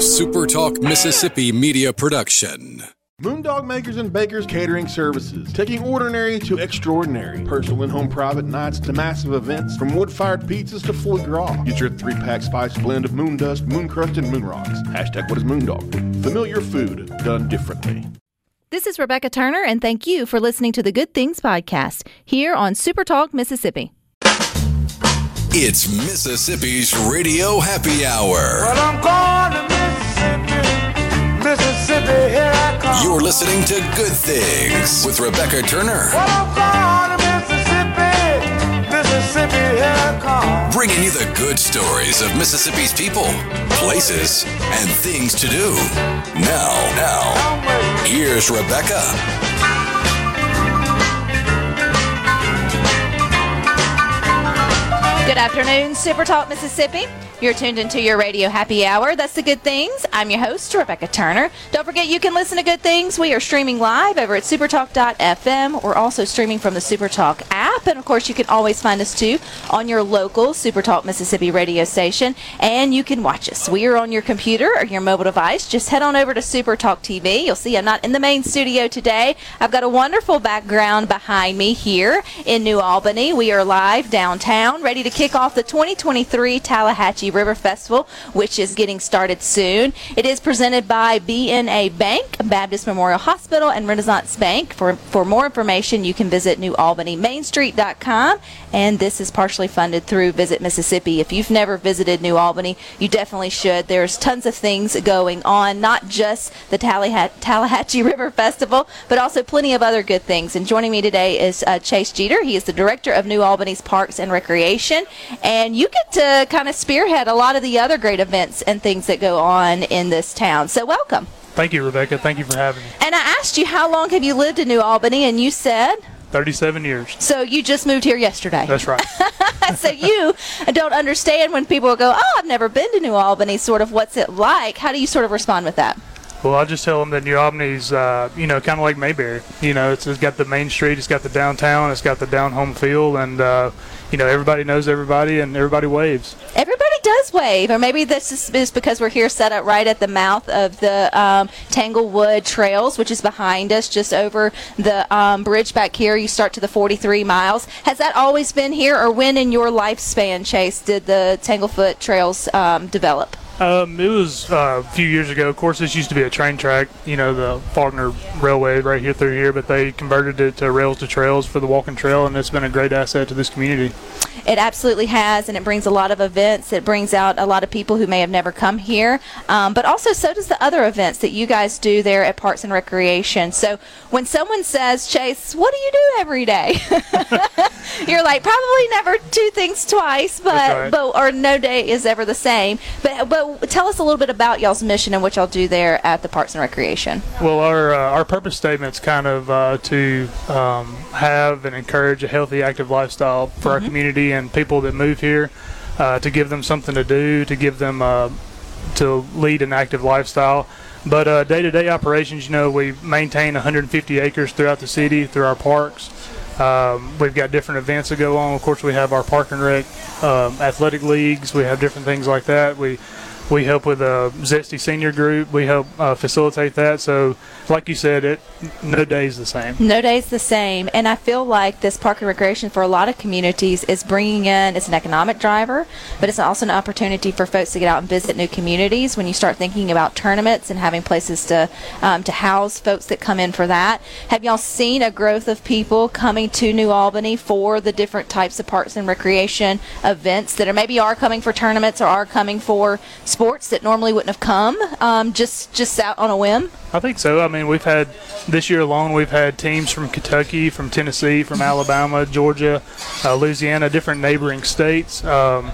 a Super Talk Mississippi media production. Moondog Makers and Bakers Catering Services, taking ordinary to extraordinary. Personal and home private nights to massive events, from wood-fired pizzas to foie gras. Get your three-pack spice blend of moon dust, moon crust, and moon rocks. Hashtag what is Moondog? Familiar food done differently. This is Rebecca Turner, and thank you for listening to the Good Things Podcast here on Super Talk Mississippi. It's Mississippi's Radio Happy Hour. Well, I'm going to Mississippi, Mississippi, here I come. You're listening to Good Things with Rebecca Turner, Well, I'm going to Mississippi, Mississippi, here I come. bringing you the good stories of Mississippi's people, places, and things to do. Now, now, here's Rebecca. Good afternoon, Super Talk Mississippi. You're tuned into your radio happy hour. That's the good things. I'm your host, Rebecca Turner. Don't forget you can listen to good things. We are streaming live over at supertalk.fm. We're also streaming from the Supertalk app. And of course, you can always find us too on your local Supertalk Mississippi radio station. And you can watch us. We are on your computer or your mobile device. Just head on over to Supertalk TV. You'll see I'm not in the main studio today. I've got a wonderful background behind me here in New Albany. We are live downtown, ready to kick off the 2023 Tallahatchie River Festival, which is getting started soon. It is presented by BNA Bank, Baptist Memorial Hospital, and Renaissance Bank. For, for more information, you can visit newalbanymainstreet.com, and this is partially funded through Visit Mississippi. If you've never visited New Albany, you definitely should. There's tons of things going on, not just the Tallahat- Tallahatchie River Festival, but also plenty of other good things. And joining me today is uh, Chase Jeter. He is the director of New Albany's Parks and Recreation, and you get to kind of spearhead a lot of the other great events and things that go on in this town. So welcome. Thank you, Rebecca. Thank you for having me. And I asked you how long have you lived in New Albany, and you said 37 years. so you just moved here yesterday. That's right. so you don't understand when people go, "Oh, I've never been to New Albany." Sort of, what's it like? How do you sort of respond with that? well, I'll just tell them that New Albany's, uh, you know, kind of like Mayberry. You know, it's, it's got the main street, it's got the downtown, it's got the down home feel, and, uh, you know, everybody knows everybody and everybody waves. Everybody does wave, or maybe this is, is because we're here set up right at the mouth of the um, Tanglefoot Trails, which is behind us, just over the um, bridge back here. You start to the 43 miles. Has that always been here, or when in your lifespan, Chase, did the Tanglefoot Trails um, develop? Um, it was uh, a few years ago. Of course, this used to be a train track, you know, the Faulkner Railway right here through here, but they converted it to rails to trails for the walking trail, and it's been a great asset to this community. It absolutely has, and it brings a lot of events. It brings out a lot of people who may have never come here, um, but also so does the other events that you guys do there at Parks and Recreation. So when someone says, Chase, what do you do every day? You're like, probably never two things twice, but, right. but or no day is ever the same. But but tell us a little bit about y'all's mission and what y'all do there at the Parks and Recreation. Well, our uh, our purpose statement's kind of uh, to um, have and encourage a healthy, active lifestyle for our community and people that move here. Uh, to give them something to do, to give them uh, to lead an active lifestyle. But uh, day-to-day operations, you know, we maintain 150 acres throughout the city through our parks. Um, we've got different events that go on. Of course, we have our park and rec um, athletic leagues. We have different things like that. We we help with a Zesty senior group. We help uh, facilitate that. So, like you said, it no day is the same. No day's the same, and I feel like this park and recreation for a lot of communities is bringing in. It's an economic driver, but it's also an opportunity for folks to get out and visit new communities. When you start thinking about tournaments and having places to um, to house folks that come in for that, have y'all seen a growth of people coming to New Albany for the different types of parks and recreation events that are maybe are coming for tournaments or are coming for sports that normally wouldn't have come um, just just out on a whim? I think so. I mean, we've had this year alone. We've had teams from Kentucky, from Tennessee, from Alabama, Georgia, uh, Louisiana, different neighboring states. Um,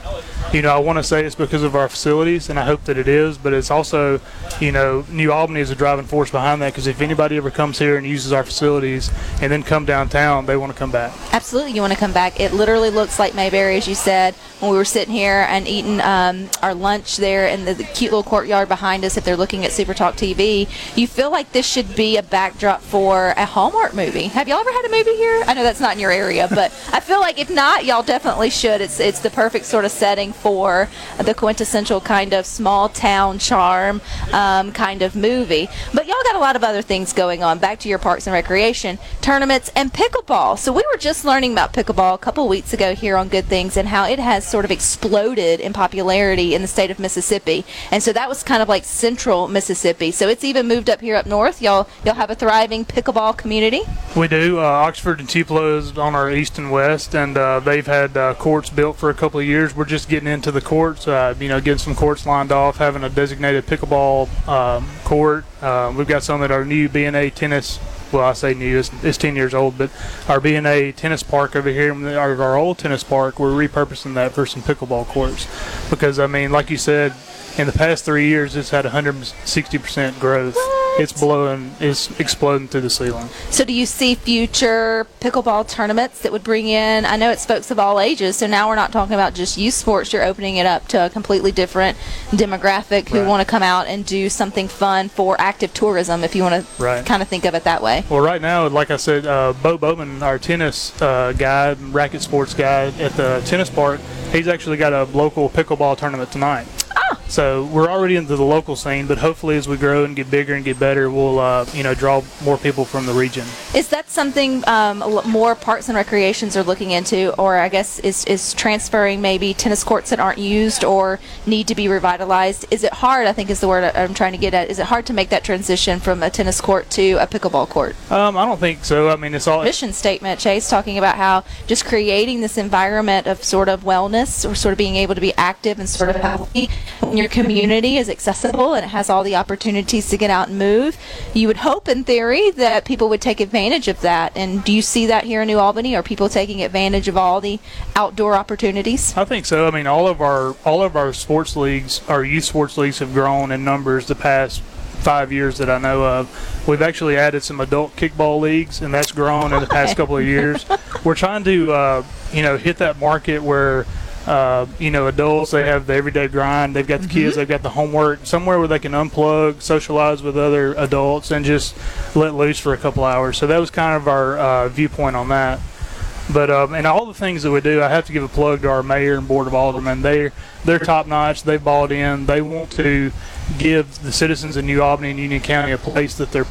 you know, I want to say it's because of our facilities, and I hope that it is. But it's also, you know, New Albany is a driving force behind that. Because if anybody ever comes here and uses our facilities, and then come downtown, they want to come back. Absolutely, you want to come back. It literally looks like Mayberry, as you said, when we were sitting here and eating um, our lunch there in the, the cute little courtyard behind us. If they're looking at Super Talk TV, you feel like this should be a backdrop for a Hallmark movie. Have y'all ever had a movie here? I know that's not in your area, but I feel like if not, y'all definitely should. It's it's the perfect sort of setting for the quintessential kind of small town charm um, kind of movie. But y'all got a lot of other things going on. Back to your parks and recreation tournaments and pickleball. So we were just learning about pickleball a couple weeks ago here on Good Things and how it has sort of exploded in popularity in the state of Mississippi. And so that was kind of like central Mississippi. So it's even moved up here up north. Y'all y'all have a thriving pickleball community. We do. Uh, Oxford and Tupelo is on our east and west, and uh, they've had uh, courts built for a couple of years. We're just getting into the courts, uh, you know, getting some courts lined off, having a designated pickleball um, court. Uh, we've got some at our new BNA tennis. Well, I say new; it's, it's 10 years old, but our BNA tennis park over here, our, our old tennis park, we're repurposing that for some pickleball courts. Because I mean, like you said, in the past three years, it's had 160% growth. It's blowing, it's exploding through the ceiling. So do you see future pickleball tournaments that would bring in? I know it's folks of all ages, so now we're not talking about just youth sports. You're opening it up to a completely different demographic who Right. want to come out and do something fun for active tourism, if you want to Right. kind of think of it that way. Well, right now, like I said, uh, Bo Bowman, our tennis uh, guy, racket sports guy at the tennis park, he's actually got a local pickleball tournament tonight. So we're already into the local scene, but hopefully, as we grow and get bigger and get better, we'll uh, you know draw more people from the region. Is that something um, more parks and recreations are looking into, or I guess is, is transferring maybe tennis courts that aren't used or need to be revitalized? Is it hard? I think is the word I'm trying to get at. Is it hard to make that transition from a tennis court to a pickleball court? Um, I don't think so. I mean, it's all mission statement, Chase, talking about how just creating this environment of sort of wellness or sort of being able to be active and sort of healthy your community is accessible and it has all the opportunities to get out and move. You would hope, in theory, that people would take advantage of that. And do you see that here in New Albany? Are people taking advantage of all the outdoor opportunities? I think so. I mean, all of our all of our sports leagues, our youth sports leagues, have grown in numbers the past five years that I know of. We've actually added some adult kickball leagues, and that's grown in the past couple of years. We're trying to, uh, you know, hit that market where. Uh, you know, adults they have the everyday grind. They've got the kids. They've got the homework. Somewhere where they can unplug, socialize with other adults, and just let loose for a couple hours. So that was kind of our uh, viewpoint on that. But um, and all the things that we do, I have to give a plug to our mayor and board of aldermen. They they're top notch. They bought in. They want to give the citizens of New Albany and Union County a place that they're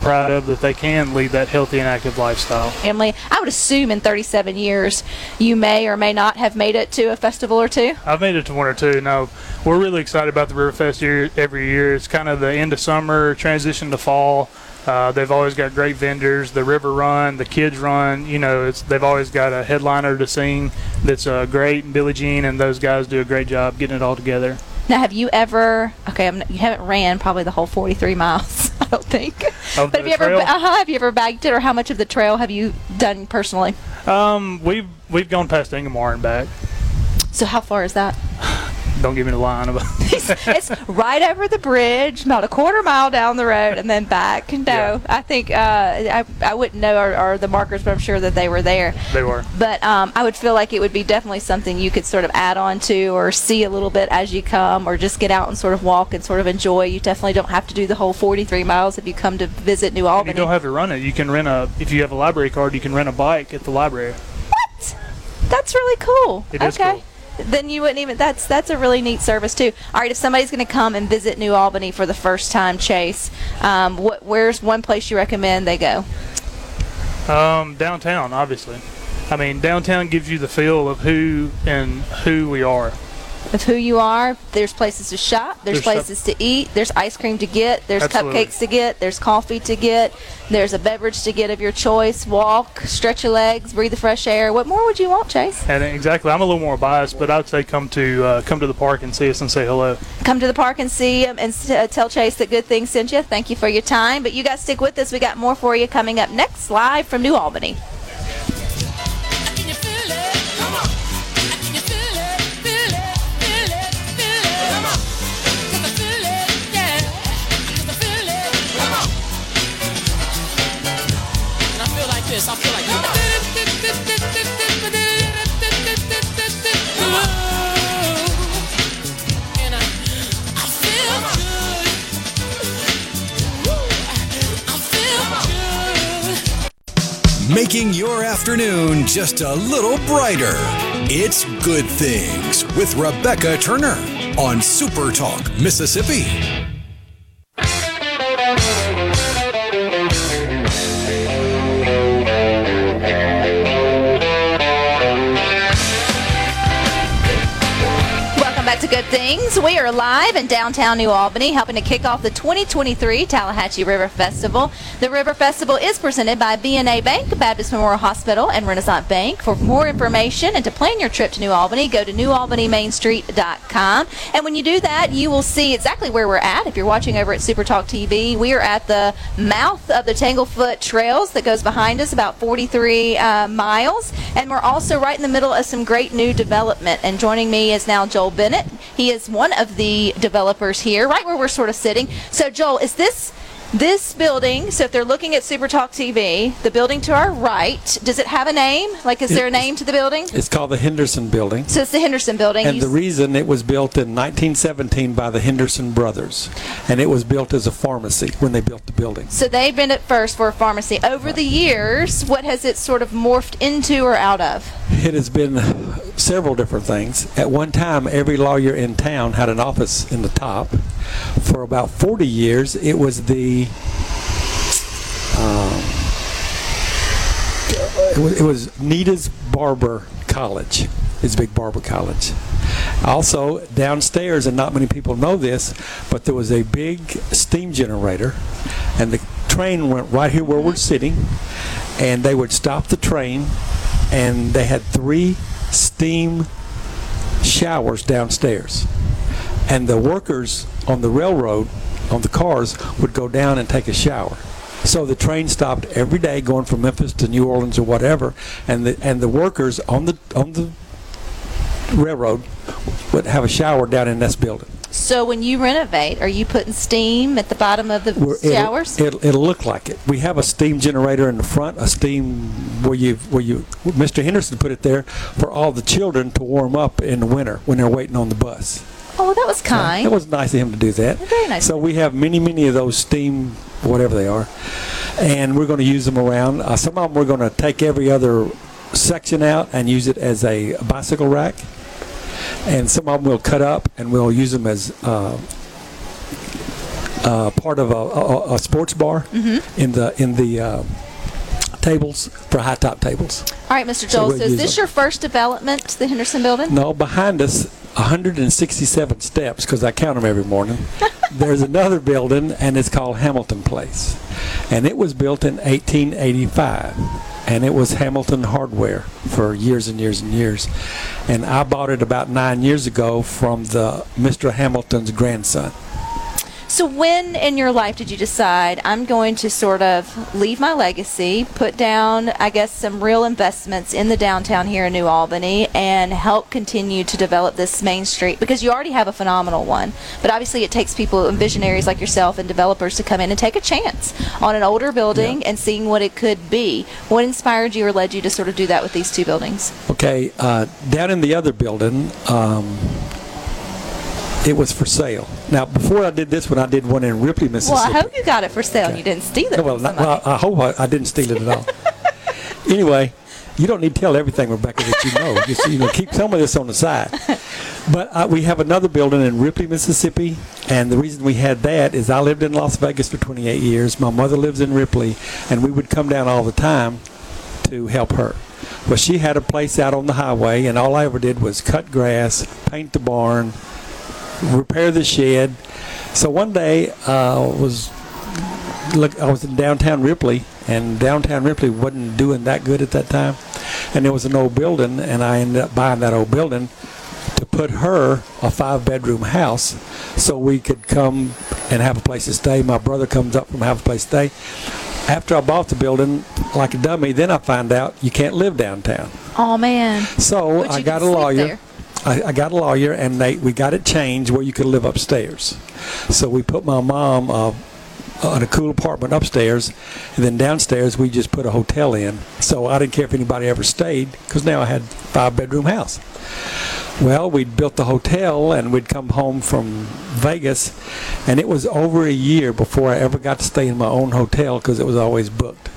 proud of, that they can lead that healthy and active lifestyle. Emily, I would assume in 37 years you may or may not have made it to a festival or two. I've made it to one or two. No, we're really excited about the Riverfest year, every year. It's kind of the end of summer, transition to fall. Uh, they've always got great vendors. The River Run, the Kids Run. You know, it's they've always got a headliner to sing that's uh, great. And Billie Jean and those guys do a great job getting it all together. Now, have you ever? Okay, I'm, you haven't ran probably the whole 43 miles. I don't think. Of but have you ever? Uh-huh, have you ever bagged it, or how much of the trail have you done personally? Um, we've we've gone past Ingomar and back. So how far is that? Don't give me the line about. it's right over the bridge, about a quarter mile down the road, and then back. No, Yeah. I think uh, I I wouldn't know or, or the markers, but I'm sure that they were there. they were. But um, I would feel like it would be definitely something you could sort of add on to or see a little bit as you come or just get out and sort of walk and sort of enjoy. You definitely don't have to do the whole 43 miles if you come to visit New Albany. You don't have to run it. You can rent a. If you have a library card, you can rent a bike at the library. what? That's really cool. It is okay. cool. Then you wouldn't even. That's that's a really neat service too. All right, if somebody's going to come and visit New Albany for the first time, Chase, um, what, where's one place you recommend they go? Um, downtown, obviously. I mean, downtown gives you the feel of who and who we are. Of who you are. There's places to shop. There's, There's places to eat. There's ice cream to get. There's Absolutely. cupcakes to get. There's coffee to get. There's a beverage to get of your choice. Walk, stretch your legs, breathe the fresh air. What more would you want, Chase? And exactly, I'm a little more biased, but I'd say come to uh, come to the park and see us and say hello. Come to the park and see him and uh, tell Chase that good things sent you. Thank you for your time. But you guys stick with us. We got more for you coming up next, live from New Albany. This. I feel like making your afternoon just a little brighter. It's Good Things with Rebecca Turner on Super Talk, Mississippi. Things. We are live in downtown New Albany, helping to kick off the 2023 Tallahatchie River Festival. The River Festival is presented by BNA Bank, Baptist Memorial Hospital, and Renaissance Bank. For more information and to plan your trip to New Albany, go to newalbanymainstreet.com. And when you do that, you will see exactly where we're at. If you're watching over at Super Talk TV, we are at the mouth of the Tanglefoot Trails that goes behind us, about 43 uh, miles. And we're also right in the middle of some great new development. And joining me is now Joel Bennett. He is one of the developers here, right where we're sort of sitting. So, Joel, is this this building? So, if they're looking at Super Talk TV, the building to our right, does it have a name? Like, is there a name to the building? It's called the Henderson Building. So, it's the Henderson Building. And You the reason it was built in 1917 by the Henderson brothers. And it was built as a pharmacy when they built the building. so they've been at first for a pharmacy. Over the years, what has it sort of morphed into or out of? It has been several different things. At one time, every lawyer in town had an office in the top. For about 40 years, it was the. Um, it was, it was Nita's Barber College. It's Big Barber College. Also, downstairs, and not many people know this, but there was a big steam generator, and the train went right here where we're sitting, and they would stop the train, and they had three steam showers downstairs. And the workers on the railroad, on the cars, would go down and take a shower. So the train stopped every day going from Memphis to New Orleans or whatever, and the and the workers on the on the railroad would have a shower down in this building. So, when you renovate, are you putting steam at the bottom of the it'll- showers? It'll, it'll look like it. We have a steam generator in the front, a steam where you where you Mr. Henderson put it there for all the children to warm up in the winter when they're waiting on the bus. oh, that was kind. It was nice of him to do that. Very nice. So we have many, many of those steam, whatever they are, and we're going to use them around. Uh, some of them we're going to take every other section out and use it as a bicycle rack, and some of them we'll cut up and we'll use them as uh, uh, part of a, a, a sports bar Mm-hmm. in the in the uh, tables for high top tables. All right, Mr. So we'll So, is this them. your first development, the Henderson Building? No, behind us, 167 steps, because I count them every morning. There's another building, and it's called Hamilton Place. And it was built in 1885. And it was Hamilton Hardware for years and years and years. And I bought it about nine years ago from the Mr. Hamilton's grandson. So, when in your life did you decide I'm going to sort of leave my legacy, put down, I guess, some real investments in the downtown here in New Albany, and help continue to develop this main street? Because you already have a phenomenal one, but obviously it takes people and visionaries like yourself and developers to come in and take a chance on an older building and seeing what it could be. What inspired you or led you to sort of do that with these two buildings? Okay, uh, down in the other building, um, it was for sale. Now, before I did this one, I did one in Ripley, Mississippi. Well, I hope you got it for sale and you didn't steal it. No, well, not, well, I hope I, I didn't steal it at all. anyway, you don't need to tell everything, Rebecca, that you know. Just you know, keep some of this on the side. But uh, we have another building in Ripley, Mississippi, and the reason we had that is I lived in Las Vegas for 28 years. My mother lives in Ripley, and we would come down all the time to help her. Well, she had a place out on the highway, and all I ever did was cut grass, paint the barn, repair the shed. So one day uh, was look, I was in downtown Ripley, and downtown Ripley wasn't doing that good at that time. And there was an old building, and I ended up buying that old building to put her a five-bedroom house, so we could come and have a place to stay. My brother comes up from have a place to stay. After I bought the building, like a dummy, then I find out you can't live downtown. oh, man. So But I got a lawyer. there. I, I got a lawyer, and they we got it changed where you could live upstairs. So we put my mom uh, in a cool apartment upstairs, and then downstairs we just put a hotel in. So I didn't care if anybody ever stayed because now I had five bedroom house. Well, we'd built the hotel, and we'd come home from Vegas, and it was over a year before I ever got to stay in my own hotel because it was always booked.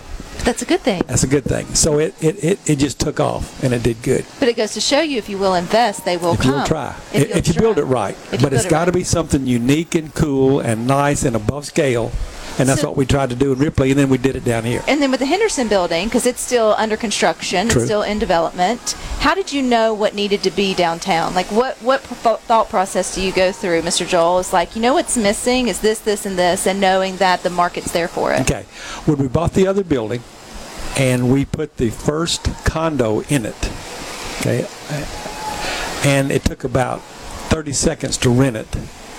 That's a good thing. That's a good thing. So it, it, it, it just took off and it did good. But it goes to show you if you will invest, they will if come. you'll try. If, If, you'll if you try. build it right. If But it's got to right. be something unique and cool and nice and above scale. And that's So- what we tried to do in Ripley, and then we did it down here. And then with the Henderson building, because it's still under construction, True. it's still in development. How did you know what needed to be downtown? Like, what what thought process do you go through, Mr. Joel? Is like, you know, what's missing is this, this, and this, and knowing that the market's there for it. Okay. When we bought the other building, and we put the first condo in it, okay, and it took about 30 seconds to rent it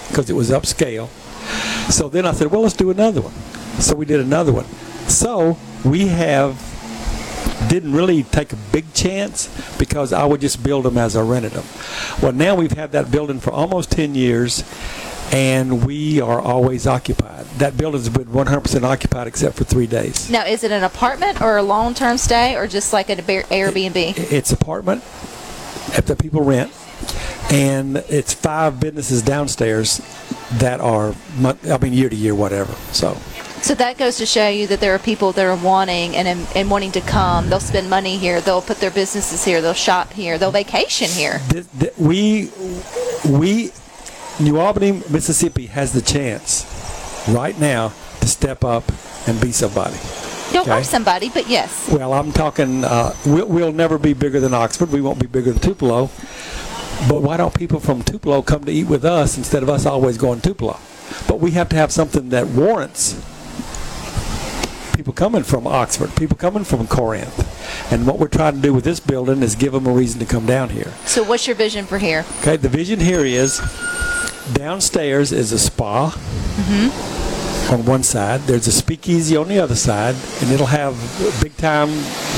because it was upscale. So then I said, well, let's do another one. So we did another one. So we have didn't really take a big chance because I would just build them as I rented them. Well, now we've had that building for almost 10 years and we are always occupied. That building's been 100% occupied except for three days. Now, is it an apartment or a long-term stay, or just like an Air- Airbnb? It's apartment that people rent, and it's five businesses downstairs that are, I mean, year to year, whatever. So, So that goes to show you that there are people that are wanting and, and wanting to come. They'll spend money here. They'll put their businesses here. They'll shop here. They'll vacation here. th- th- we, we, New Albany, Mississippi has the chance right now to step up and be somebody. Don't Okay. are somebody, but yes. Well, I'm talking. Uh, we'll, we'll never be bigger than Oxford. We won't be bigger than Tupelo. But why don't people from Tupelo come to eat with us instead of us always going Tupelo? But we have to have something that warrants people coming from Oxford, people coming from Corinth. And what we're trying to do with this building is give them a reason to come down here. So what's your vision for here? Okay, the vision here is downstairs is a spa mm-hmm. On one side. There's a speakeasy on the other side, and it'll have big time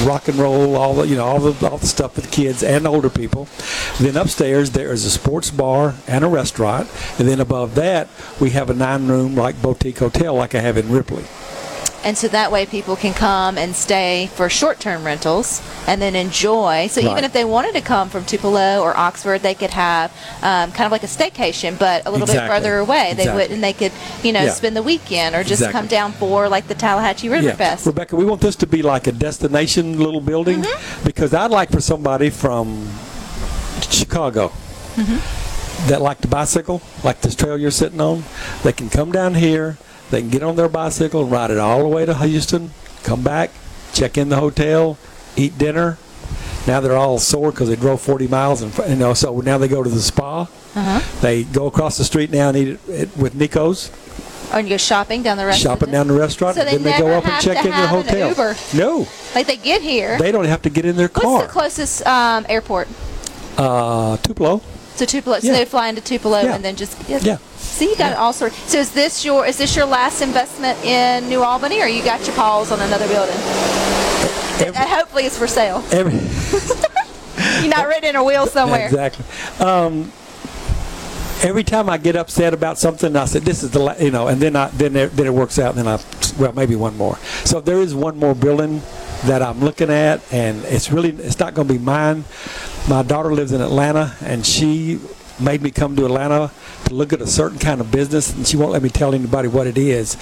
rock and roll, all the you know all the all the stuff for the kids and older people. Then upstairs there is a sports bar and a restaurant, and then above that we have a nine room like boutique hotel like I have in Ripley. And so that way people can come and stay for short-term rentals and then enjoy. So even if they wanted to come from Tupelo or Oxford, they could have um, kind of like a staycation, but a little bit further away. They Exactly. would, and they could, you know, Yeah. spend the weekend or just Exactly. come down for like the Tallahatchie River Fest. Rebecca, we want this to be like a destination little building Mm-hmm. because I'd like for somebody from Chicago Mm-hmm. that like the bicycle, like this trail you're sitting on, they can come down here, they can get on their bicycle and ride it all the way to Houston, come back, check in the hotel, eat dinner. Now they're all sore because they drove 40 miles, and you know. So now they go to the spa. Uh-huh. They go across the street now and eat it, it with Nico's And you go shopping down the rest shopping down the restaurant, So and they then they go up and check to in their hotel. Uber. No, Like they get here. they don't have to get in their car. What's the closest um, airport? uh, Tupelo. So Tupelo. So Yeah. they fly into Tupelo Yeah. and then just Yeah. See, you got all sorted. So is this your is this your last investment in New Albany, or you got your paws on another building? Every- Uh, hopefully it's for sale. Every, You're not in a wheel somewhere. exactly. Um, every time I get upset about something, I said, "This is the," la-, you know, and then I then it, then it works out. And then I, well, maybe one more. So there is one more building that I'm looking at, and it's really it's not going to be mine. My daughter lives in Atlanta, and she made me come to Atlanta to look at a certain kind of business, and she won't let me tell anybody what it is.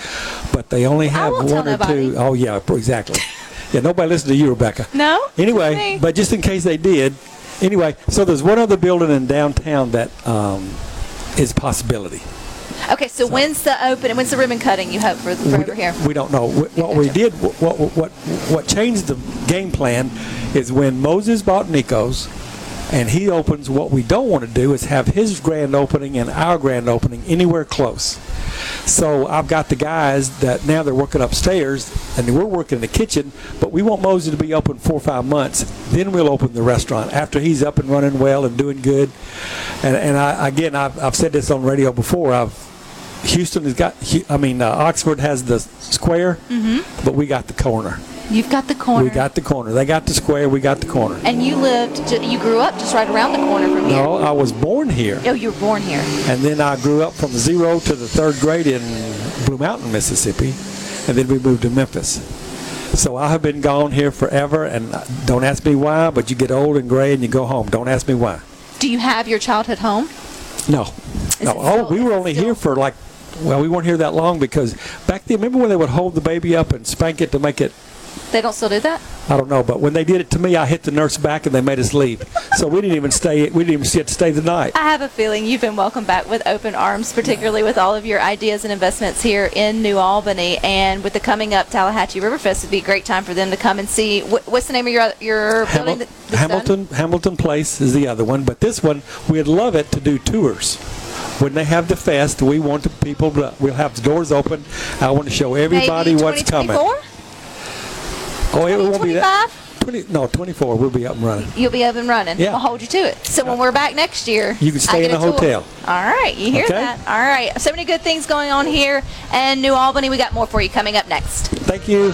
But they only have one or two. Oh yeah, exactly. Yeah, nobody listens to you, Rebecca. No? Anyway, but just in case they did, anyway, so there's one other building in downtown that um, is possibility. Okay, so, when's the open? When's the ribbon cutting? You hope for, for we, over here? we don't know. Wh- What we did, what, what what changed the game plan is when Moses bought Nico's, and he opens. What we don't want to do is have his grand opening and our grand opening anywhere close. So I've got the guys that now they're working upstairs, and we're working in the kitchen. But we want Moses to be open four or five months. Then we'll open the restaurant after he's up and running well and doing good. And, and I, again, I've, I've said this on radio before. I've Houston has got, I mean, uh, Oxford has the square, but we got the corner. You've got the corner. We got the corner. They got the square. We got the corner. and you lived, you grew up just right around the corner from here. No, I was born here, Oh, you were born here. and then I grew up from zero to the third grade in Blue Mountain, Mississippi, and then we moved to Memphis. So I have been gone here forever, and don't ask me why, but you get old and gray and you go home. Don't ask me why. Do you have your childhood home? No. Is No. Oh, we were only here for like, well, we weren't here that long because back then, remember when they would hold the baby up and spank it to make it They don't still do that? I don't know, but when they did it to me, I hit the nurse back and they made us leave. So we didn't even stay. We didn't even get to stay the night. I have a feeling you've been welcomed back with open arms, particularly with all of your ideas and investments here in New Albany, and with the coming up Tallahatchie Riverfest, it'd be a great time for them to come and see. Wh- what's the name of your your building? Hamil- that- that's done? Hamilton Hamilton Place is the other one, but this one we'd love it to do tours. When they have the fest, we want the people. To, we'll have the doors open. I want to show everybody what's coming. 2024? Oh, it won't be that. 25? 20, no, 24. We'll be up and running. You'll be up and running. Yeah. We'll hold you to it. So when we're back next year, You can I stay get in a tour. hotel. All right, you hear Okay. that? All right. So many good things going on here in New Albany. We got more for you coming up next. Thank you.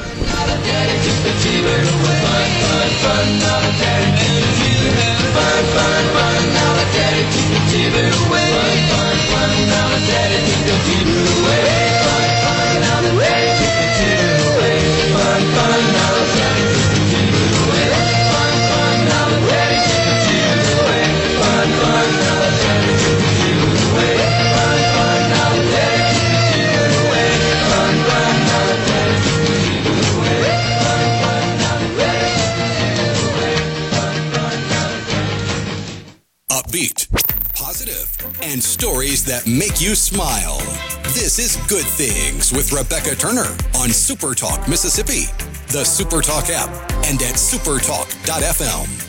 Upbeat, positive, and stories that make you smile. This is Good Things with Rebecca Turner on Super Talk Mississippi, the Super Talk app, and at supertalk.fm.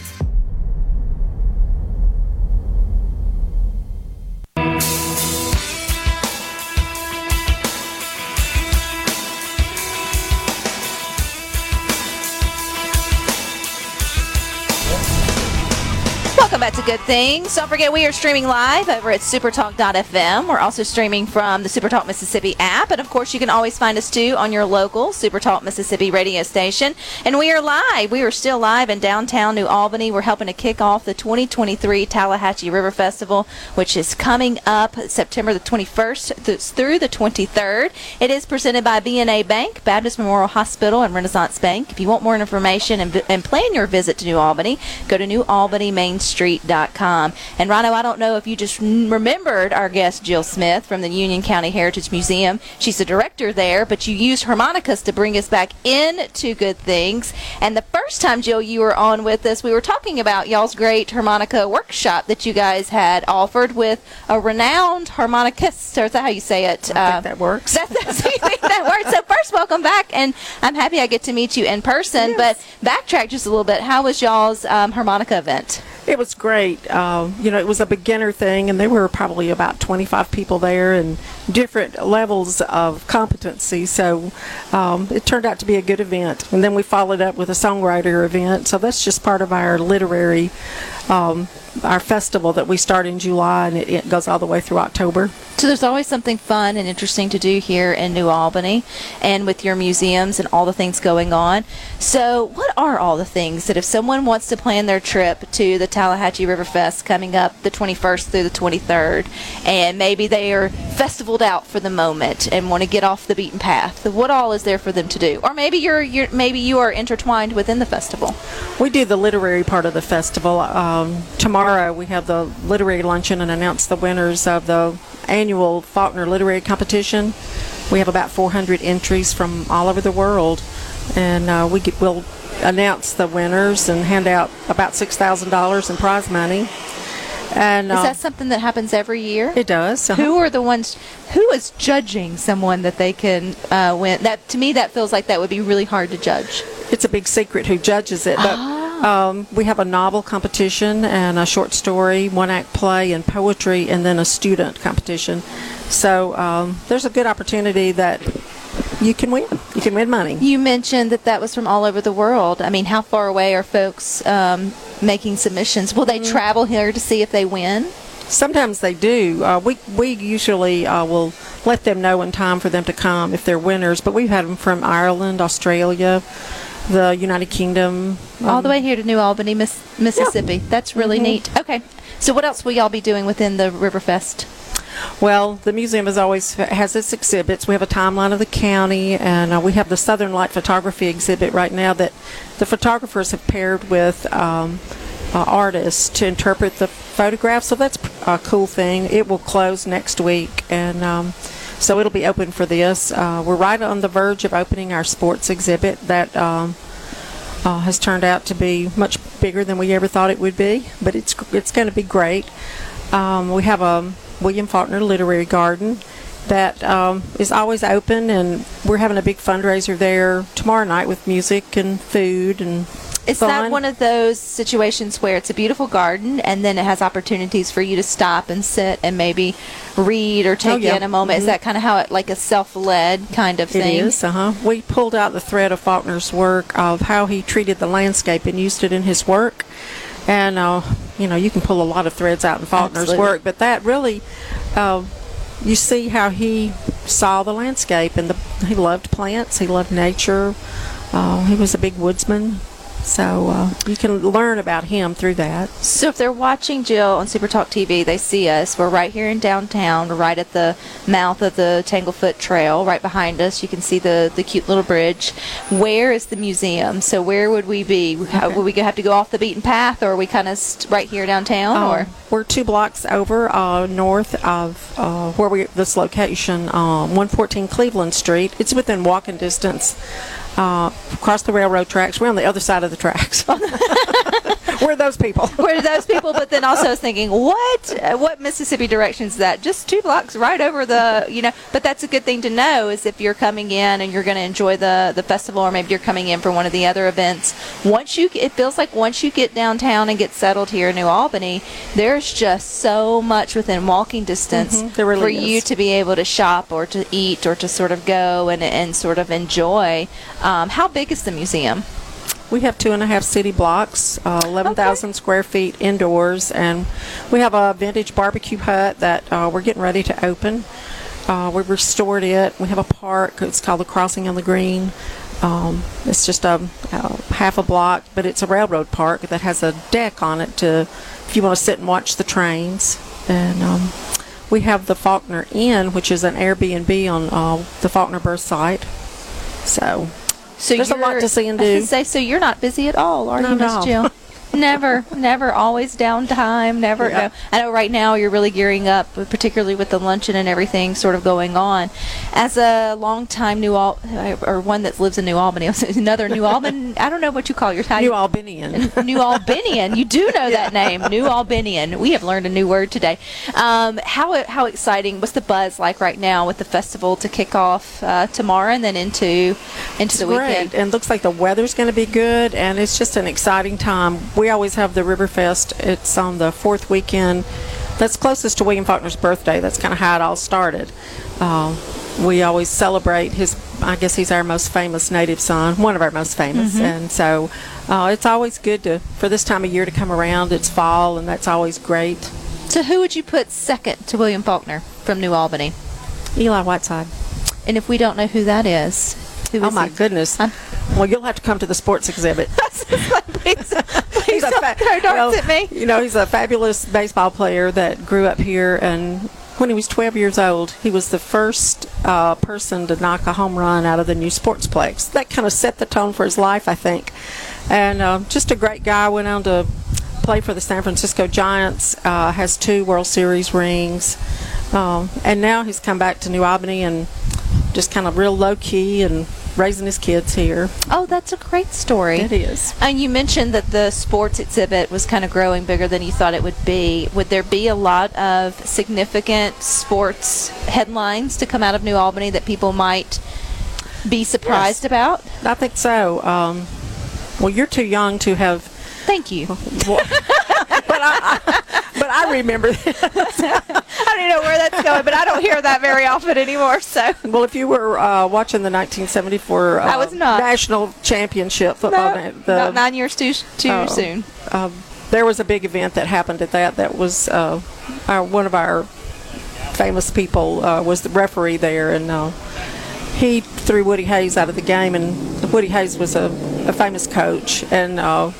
To Good Things. Don't forget we are streaming live over at supertalk.fm. We're also streaming from the Supertalk Mississippi app. And of course, you can always find us too on your local Supertalk Mississippi radio station. And we are live. We are still live in downtown New Albany. We're helping to kick off the 2023 Tallahatchie River Festival, which is coming up September the 21st th- through the 23rd. It is presented by BNA Bank, Baptist Memorial Hospital, and Renaissance Bank. If you want more information and, and plan your visit to New Albany, go to And Rhino, I don't know if you just remembered our guest Jill Smith from the Union County Heritage Museum. She's the director there, but you used harmonicas to bring us back into good things. And the first time, Jill, you were on with us, we were talking about y'all's great harmonica workshop that you guys had offered with a renowned harmonicist. Or is that how you say it? I Uh, think that works. that, that's you think that works. So first, welcome back, and I'm happy I get to meet you in person. But backtrack just a little bit. How was y'all's um, harmonica event? It was great. Uh, you know, it was a beginner thing, and there were probably about 25 people there and different levels of competency. So um, it turned out to be a good event. And then we followed up with a songwriter event. So that's just part of our literary, um, our festival that we start in July, and it, it goes all the way through October. So there's always something fun and interesting to do here in New Albany, and with your museums and all the things going on. So, what are all the things that if someone wants to plan their trip to the Tallahatchie River Fest coming up the 21st through the 23rd, and maybe they are festivaled out for the moment and want to get off the beaten path, what all is there for them to do? Or maybe you're, you're maybe you are intertwined within the festival. We do the literary part of the festival. Um, tomorrow we have the literary luncheon and announce the winners of the annual Faulkner Literary Competition. We have about 400 entries from all over the world, and uh, we get, will announce the winners and hand out about $6,000 in prize money. And Is uh, that something that happens every year? it does. uh-huh. Who are the ones? Who is judging someone that they can uh, win? That to me, that feels like that would be really hard to judge. It's a big secret who judges it, but um, we have a novel competition and a short story, one act play, and poetry, and then a student competition. So um, there's a good opportunity that you can win. You can win money. You mentioned that that was from all over the world. I mean, how far away are folks um, making submissions? Will they travel here to see if they win? Sometimes they do. Uh, we we usually uh, will let them know in time for them to come if they're winners. But we've had them from Ireland, Australia, the United Kingdom. all the um, way here to New Albany, Miss, Mississippi. That's really neat. Okay, so what else will y'all be doing within the Riverfest? Well, the museum is always has its exhibits. We have a timeline of the county, and uh, we have the Southern Light Photography exhibit right now that the photographers have paired with um, uh, artists to interpret the photographs. So that's a cool thing. It will close next week, and um, So it'll be open for this. Uh, we're right on the verge of opening our sports exhibit that um, uh, has turned out to be much bigger than we ever thought it would be, but it's it's going to be great. Um, we have a William Faulkner Literary Garden that um, is always open, and we're having a big fundraiser there tomorrow night with music and food and. Is fun. that one of those situations where it's a beautiful garden and then it has opportunities for you to stop and sit and maybe read or take Oh, yeah. in a moment? Is Mhm. that kind of how it, like a self-led kind of It thing? is, uh-huh. We pulled out the thread of Faulkner's work of how he treated the landscape and used it in his work. And, uh, you know, you can pull a lot of threads out in Faulkner's Absolutely. work, but that really, uh, you see how he saw the landscape and the, he loved plants, he loved nature, uh, he was a big woodsman. So uh, you can learn about him through that. So if they're watching Jill on Super Talk TV, they see us. We're right here in downtown. Right at the mouth of the Tanglefoot Trail. Right behind us, you can see the the cute little bridge. Where is the museum? So where would we be? How, would we have to go off the beaten path, or are we kind of st- right here downtown? Um, or we're two blocks over uh, north of uh, where we this location, um, 114 Cleveland Street. It's within walking distance. Uh, across the railroad tracks. We're on the other side of the tracks. we're those people. where are those people? But then also I was thinking, what uh, what Mississippi direction is that? Just two blocks right over the you know. But that's a good thing to know is if you're coming in and you're going to enjoy the the festival, or maybe you're coming in for one of the other events. Once you it feels like once you get downtown and get settled here in New Albany, there's just so much within walking distance Mhm, really for you to be able to shop or to eat or to sort of go and and sort of enjoy. Um, how big is the museum? We have two and a half city blocks, uh, 11,000 square feet indoors, and we have a vintage barbecue hut that uh, we're getting ready to open. Uh, we restored it. We have a park. It's called the Crossing on the Green. Um, it's just a, uh half a block, but it's a railroad park that has a deck on it to, if you want to sit and watch the trains. And um, we have the Faulkner Inn, which is an Airbnb on uh, the Faulkner birth site. So So There's a lot you're- to see and I do. Say, so you're not busy at all, are Not you, Miss. Jill? never, never. Always downtime. Never. Yeah. No. I know right now you're really gearing up, particularly with the luncheon and everything sort of going on. As a longtime New Al or one that lives in New Albany, another New Albany. I don't know what you call your how New Albanian. New Albanian. You do know that name, New Albanian. We have learned a new word today. Um, how how exciting! What's the buzz like right now with the festival to kick off uh, tomorrow and then into into the great. weekend? And looks like the weather's going to be good, and it's just an exciting time. We always have the Riverfest. It's on the fourth weekend. That's closest to William Faulkner's birthday. That's kind of how it all started. Uh, we always celebrate his. I guess he's our most famous native son, one of our most famous, Mm-hmm. and so uh, it's always good to for this time of year to come around. It's fall, and that's always great. So who would you put second to William Faulkner from New Albany? Eli Whiteside. And if we don't know who that is, who Oh my he? goodness! I'm- well, you'll have to come to the sports exhibit. please, please He's a don't fa- throw darts well, at me. You know, he's a fabulous baseball player that grew up here, and when he was 12 years old, he was the first uh, person to knock a home run out of the new sportsplex. That kind of set the tone for his life, I think. And uh, just a great guy. Went on to play for the San Francisco Giants. Uh, has two World Series rings, um, and now he's come back to New Albany and just kind of real low key and raising his kids here. Oh, that's a great story. It is. And you mentioned that the sports exhibit was kind of growing bigger than you thought it would be. Would there be a lot of significant sports headlines to come out of New Albany that people might be surprised about? I think so. Um, well, you're too young to have Thank you. Well, but I, I, but I remember. I don't even know where that's going, but I don't hear that very often anymore. So well, if you were uh, watching the 1974 uh, I was not. national championship football, no, the, about nine years too too Oh. soon. uh, there was a big event that happened at that. That was uh, our, one of our famous people uh, was the referee there, and uh, he threw Woody Hayes out of the game. And Woody Hayes was a, a famous coach, and uh,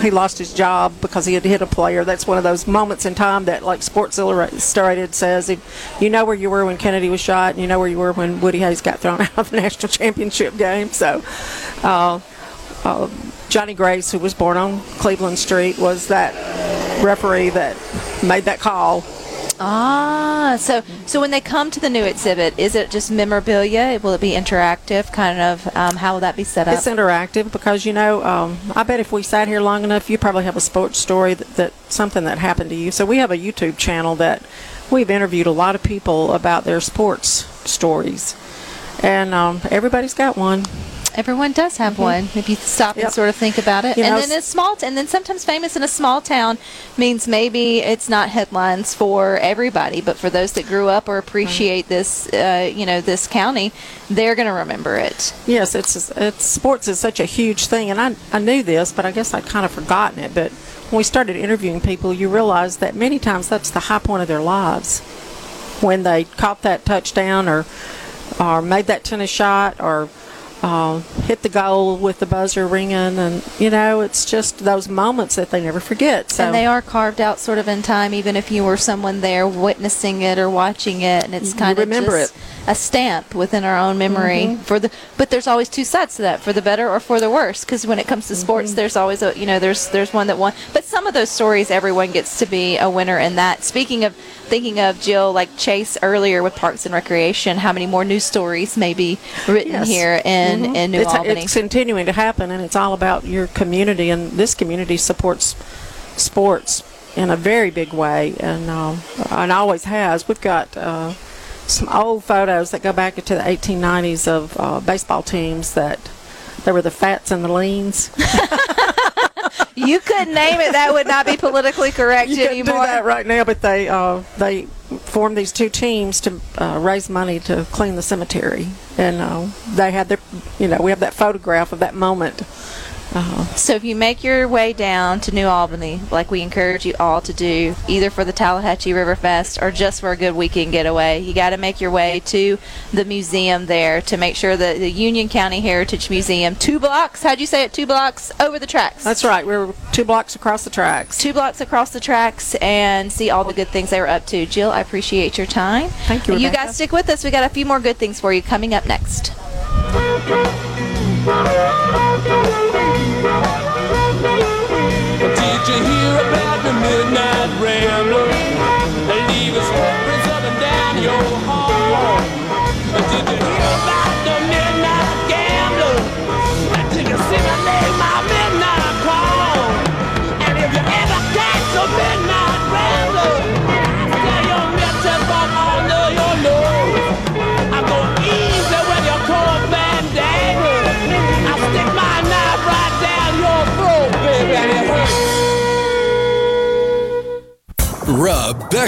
he lost his job because he had hit a player. That's one of those moments in time that, like Sports Illustrated says, you know where you were when Kennedy was shot, and you know where you were when Woody Hayes got thrown out of the national championship game. So, uh, uh, Johnny Grace, who was born on Cleveland Street, was that referee that made that call. Ah, so so when they come to the new exhibit, is it just memorabilia? Will it be interactive? Kind of, um, how will that be set up? It's interactive because you know, um, I bet if we sat here long enough, you probably have a sports story that, that something that happened to you. So we have a YouTube channel that we've interviewed a lot of people about their sports stories, and um, everybody's got one. Everyone does have one. If you stop and Mm-hmm. Sort of think about it, You and know, then it's small, t- and then sometimes famous in a small town means maybe it's not headlines for everybody, but for those that grew up or appreciate this, uh, you know, this county, they're going to remember it. Yes, it's it's sports is such a huge thing, and I I knew this, but I guess I'd kind of forgotten it. But when we started interviewing people, you realize that many times that's the high point of their lives when they caught that touchdown or or made that tennis shot or uh, hit the goal with the buzzer ringing, and you know it's just those moments that they never forget. So and they are carved out sort of in time, even if you were someone there witnessing it or watching it, and it's You kind of remember just a stamp within our own memory Mm-hmm. for the. But there's always two sides to that, for the better or for the worse. Because when it comes to Mm-hmm. sports, there's always a you know there's there's one that won. But some of those stories, everyone gets to be a winner in that. Speaking of thinking of Jill, like Chase earlier with Parks and Recreation, how many more news stories may be written Yes. here in Mhm. in New it's, Albany? It's continuing to happen, and it's all about your community. And this community supports sports in a very big way, and um, and always has. We've got uh, some old photos that go back into the 1890s of uh, baseball teams that there were the fats and the leans. you couldn't name it; that would not be politically correct You couldn't do that right now, but they uh, they formed these two teams to uh, raise money to clean the cemetery, and uh, they had their, you know, we have that photograph of that moment. Uh, So if you make your way down to New Albany, like we encourage you all to do, either for the Tallahatchie River Fest or just for a good weekend getaway, you got to make your way to the museum there to make sure that the Union County Heritage Museum, two blocks, how'd you say it, two blocks over the tracks? That's right. We're two blocks across the tracks. Two blocks across the tracks and see all the good things they were up to. Jill, I appreciate your time. Thank you, You guys stick with us. We got a few more good things for you coming up next.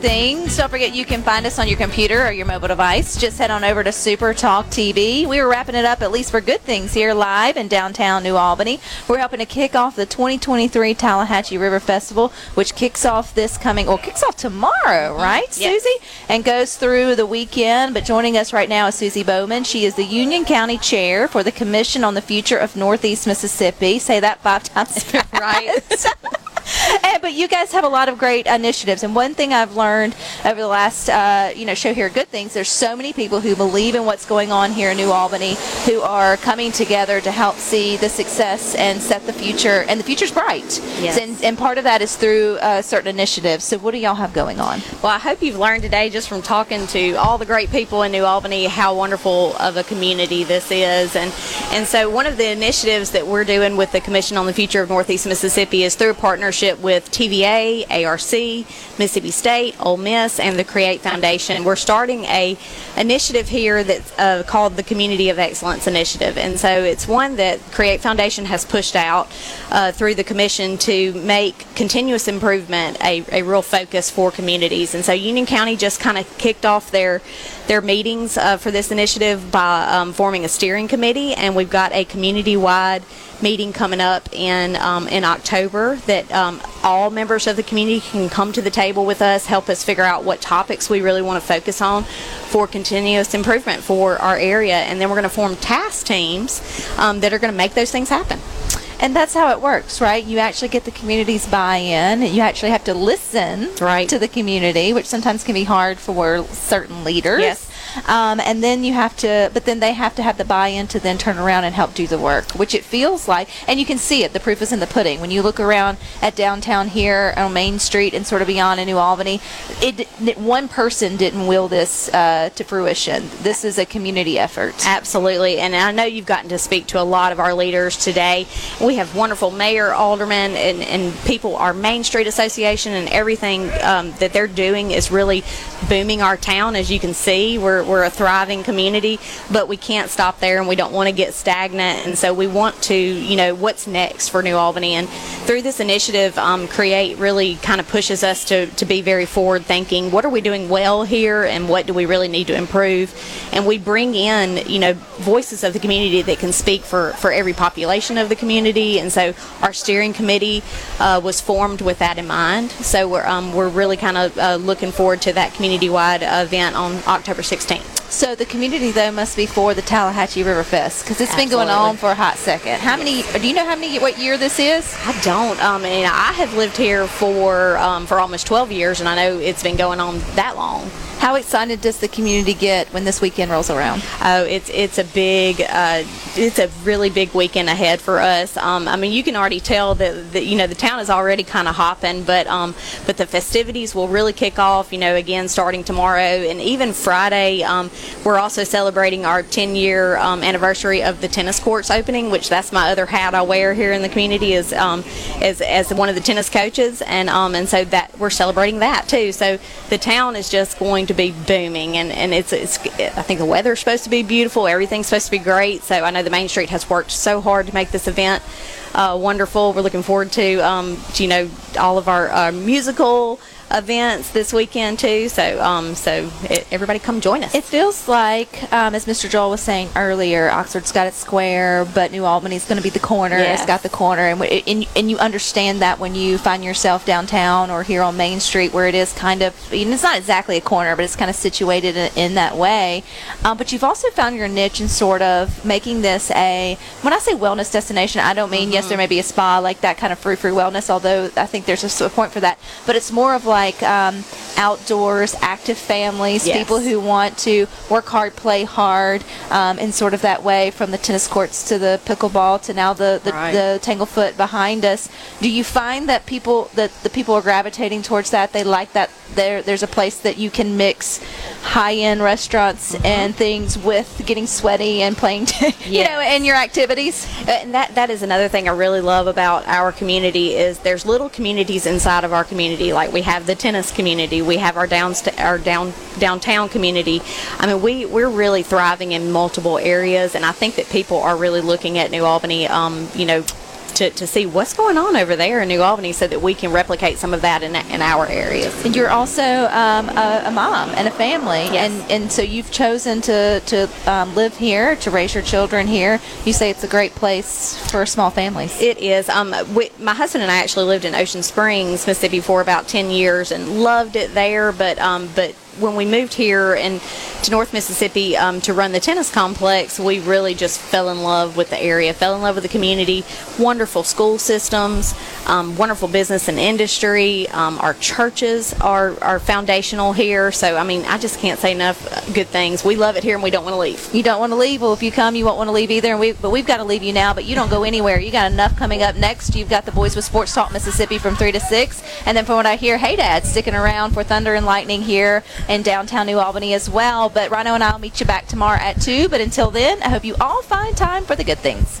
Things. Don't forget you can find us on your computer or your mobile device. Just head on over to Super Talk TV. We were wrapping it up at least for Good Things here live in downtown New Albany. We're helping to kick off the 2023 Tallahatchie River Festival, which kicks off this coming, well, kicks off tomorrow, mm-hmm. right, Yes. Susie? And goes through the weekend. But joining us right now is Susie Bowman. She is the Union County Chair for the Commission on the Future of Northeast Mississippi. Say that five times right. Eh, but you guys have a lot of great initiatives, and one thing I've learned over the last, uh, you know, show here good things. There's so many people who believe in what's going on here in New Albany, who are coming together to help see the success and set the future, and the future's bright. Yes. And, and part of that is through uh, certain initiatives. So what do y'all have going on? Well, I hope you've learned today just from talking to all the great people in New Albany how wonderful of a community this is. And and so one of the initiatives that we're doing with the Commission on the Future of Northeast Mississippi is through a partnership with TVA, ARC, Mississippi State, Ole Miss, and the Create Foundation. We're starting a initiative here that's uh, called the Community of Excellence Initiative. And so it's one that Create Foundation has pushed out uh, through the commission to make continuous improvement a, a real focus for communities. And so Union County just kind of kicked off their their meetings uh, for this initiative by um, forming a steering committee, and we've got a community-wide meeting coming up in um, in October that um, all members of the community can come to the table with us, help us figure out what topics we really want to focus on for continuous improvement for our area, and then we're going to form task teams um, that are going to make those things happen. And that's how it works, right? You actually get the community's buy-in. You actually have to listen Right. to the community, which sometimes can be hard for certain leaders. Yes. Um, and then you have to, but then they have to have the buy-in to then turn around and help do the work, which it feels like, and you can see it. The proof is in the pudding. When you look around at downtown here on Main Street and sort of beyond in New Albany, it, it one person didn't will this uh, to fruition. This is a community effort. Absolutely, and I know you've gotten to speak to a lot of our leaders today. We have wonderful mayor, aldermen, and, and people. Our Main Street Association and everything um, that they're doing is really booming our town. As you can see, we're, we're a thriving community, but we can't stop there, and we don't want to get stagnant. And so we want to, you know, what's next for New Albany? And through this initiative, um, Create really kind of pushes us to, to be very forward thinking. What are we doing well here, and what do we really need to improve? And we bring in, you know, voices of the community that can speak for, for every population of the community. And so our steering committee uh, was formed with that in mind. So we're, um, we're really kind of uh, looking forward to that community-wide event on October 16th. So the community though must be for the Tallahatchie River Fest because it's been going on for a hot second. How many? Do you know how many? What year this is? I don't. Um, and I have lived here for um, for almost 12 years, and I know it's been going on that long. How excited does the community get when this weekend rolls around? Oh, it's it's a big, uh, it's a really big weekend ahead for us. Um, I mean, you can already tell that, that you know the town is already kind of hopping, but um, but the festivities will really kick off. You know, again starting tomorrow and even Friday. Um, we're also celebrating our 10 year um, anniversary of the tennis courts opening, which that's my other hat I wear here in the community is um, as as one of the tennis coaches, and um, and so that we're celebrating that too. So the town is just going to be booming, and, and it's, it's I think the weather's supposed to be beautiful. Everything's supposed to be great. So I know the Main Street has worked so hard to make this event uh, wonderful. We're looking forward to, um, to, you know all of our uh, musical events this weekend too. So um, so it, everybody come join us. It feels like, um, as Mr. Joel was saying earlier, Oxford's got its square, but New Albany's going to be the corner. Yes. It's got the corner, and, w- and and you understand that when you find yourself downtown or here on Main Street, where it is kind of, and it's not exactly a corner, but it's kind of situated in, in that way. Um, but you've also found your niche in sort of making this a. When I say wellness destination, I don't mean yes, there may be a spa like that kind of free free wellness, although I think there's a point for that. But it's more of like um, outdoors, active families, Yes. people who want to work hard, play hard, um, in sort of that way from the tennis courts to the pickleball to now the, the, Right. the Tanglefoot behind us. Do you find that people that the people are gravitating towards that? They like that there there's a place that you can mix high end restaurants and things with getting sweaty and playing t- you know and your activities. Uh, And that that is another thing I really love about our community is there's little communities inside of our community. Like we have the tennis community, we have our downst- our down downtown community. I mean, we we're really thriving in multiple areas, and I think that people are really looking at New Albany. Um, you know. To, to see what's going on over there in New Albany so that we can replicate some of that in, in our areas. And you're also um, a, a mom and a family, Yes. and and so you've chosen to to um, live here, to raise your children here. You say it's a great place for small families. It is. Um, we, my husband and I actually lived in Ocean Springs, Mississippi, for about ten years and loved it there. But um, but when we moved here and to North Mississippi um, to run the tennis complex, we really just fell in love with the area, fell in love with the community. Wonderful school systems, um, wonderful business and industry. Um, our churches are are foundational here. So I mean, I just can't say enough uh, good things. We love it here, and we don't want to leave. You don't want to leave. Well, if you come, you won't want to leave either. And we, but we've got to leave you now. But you don't go anywhere. You got enough coming up next. You've got the boys with Sports Talk Mississippi from three to six, and then from what I hear, Hey Dad sticking around for Thunder and Lightning here in downtown New Albany as well. But Rhino and I'll meet you back tomorrow at two. But until then, I hope you all find time for the good things.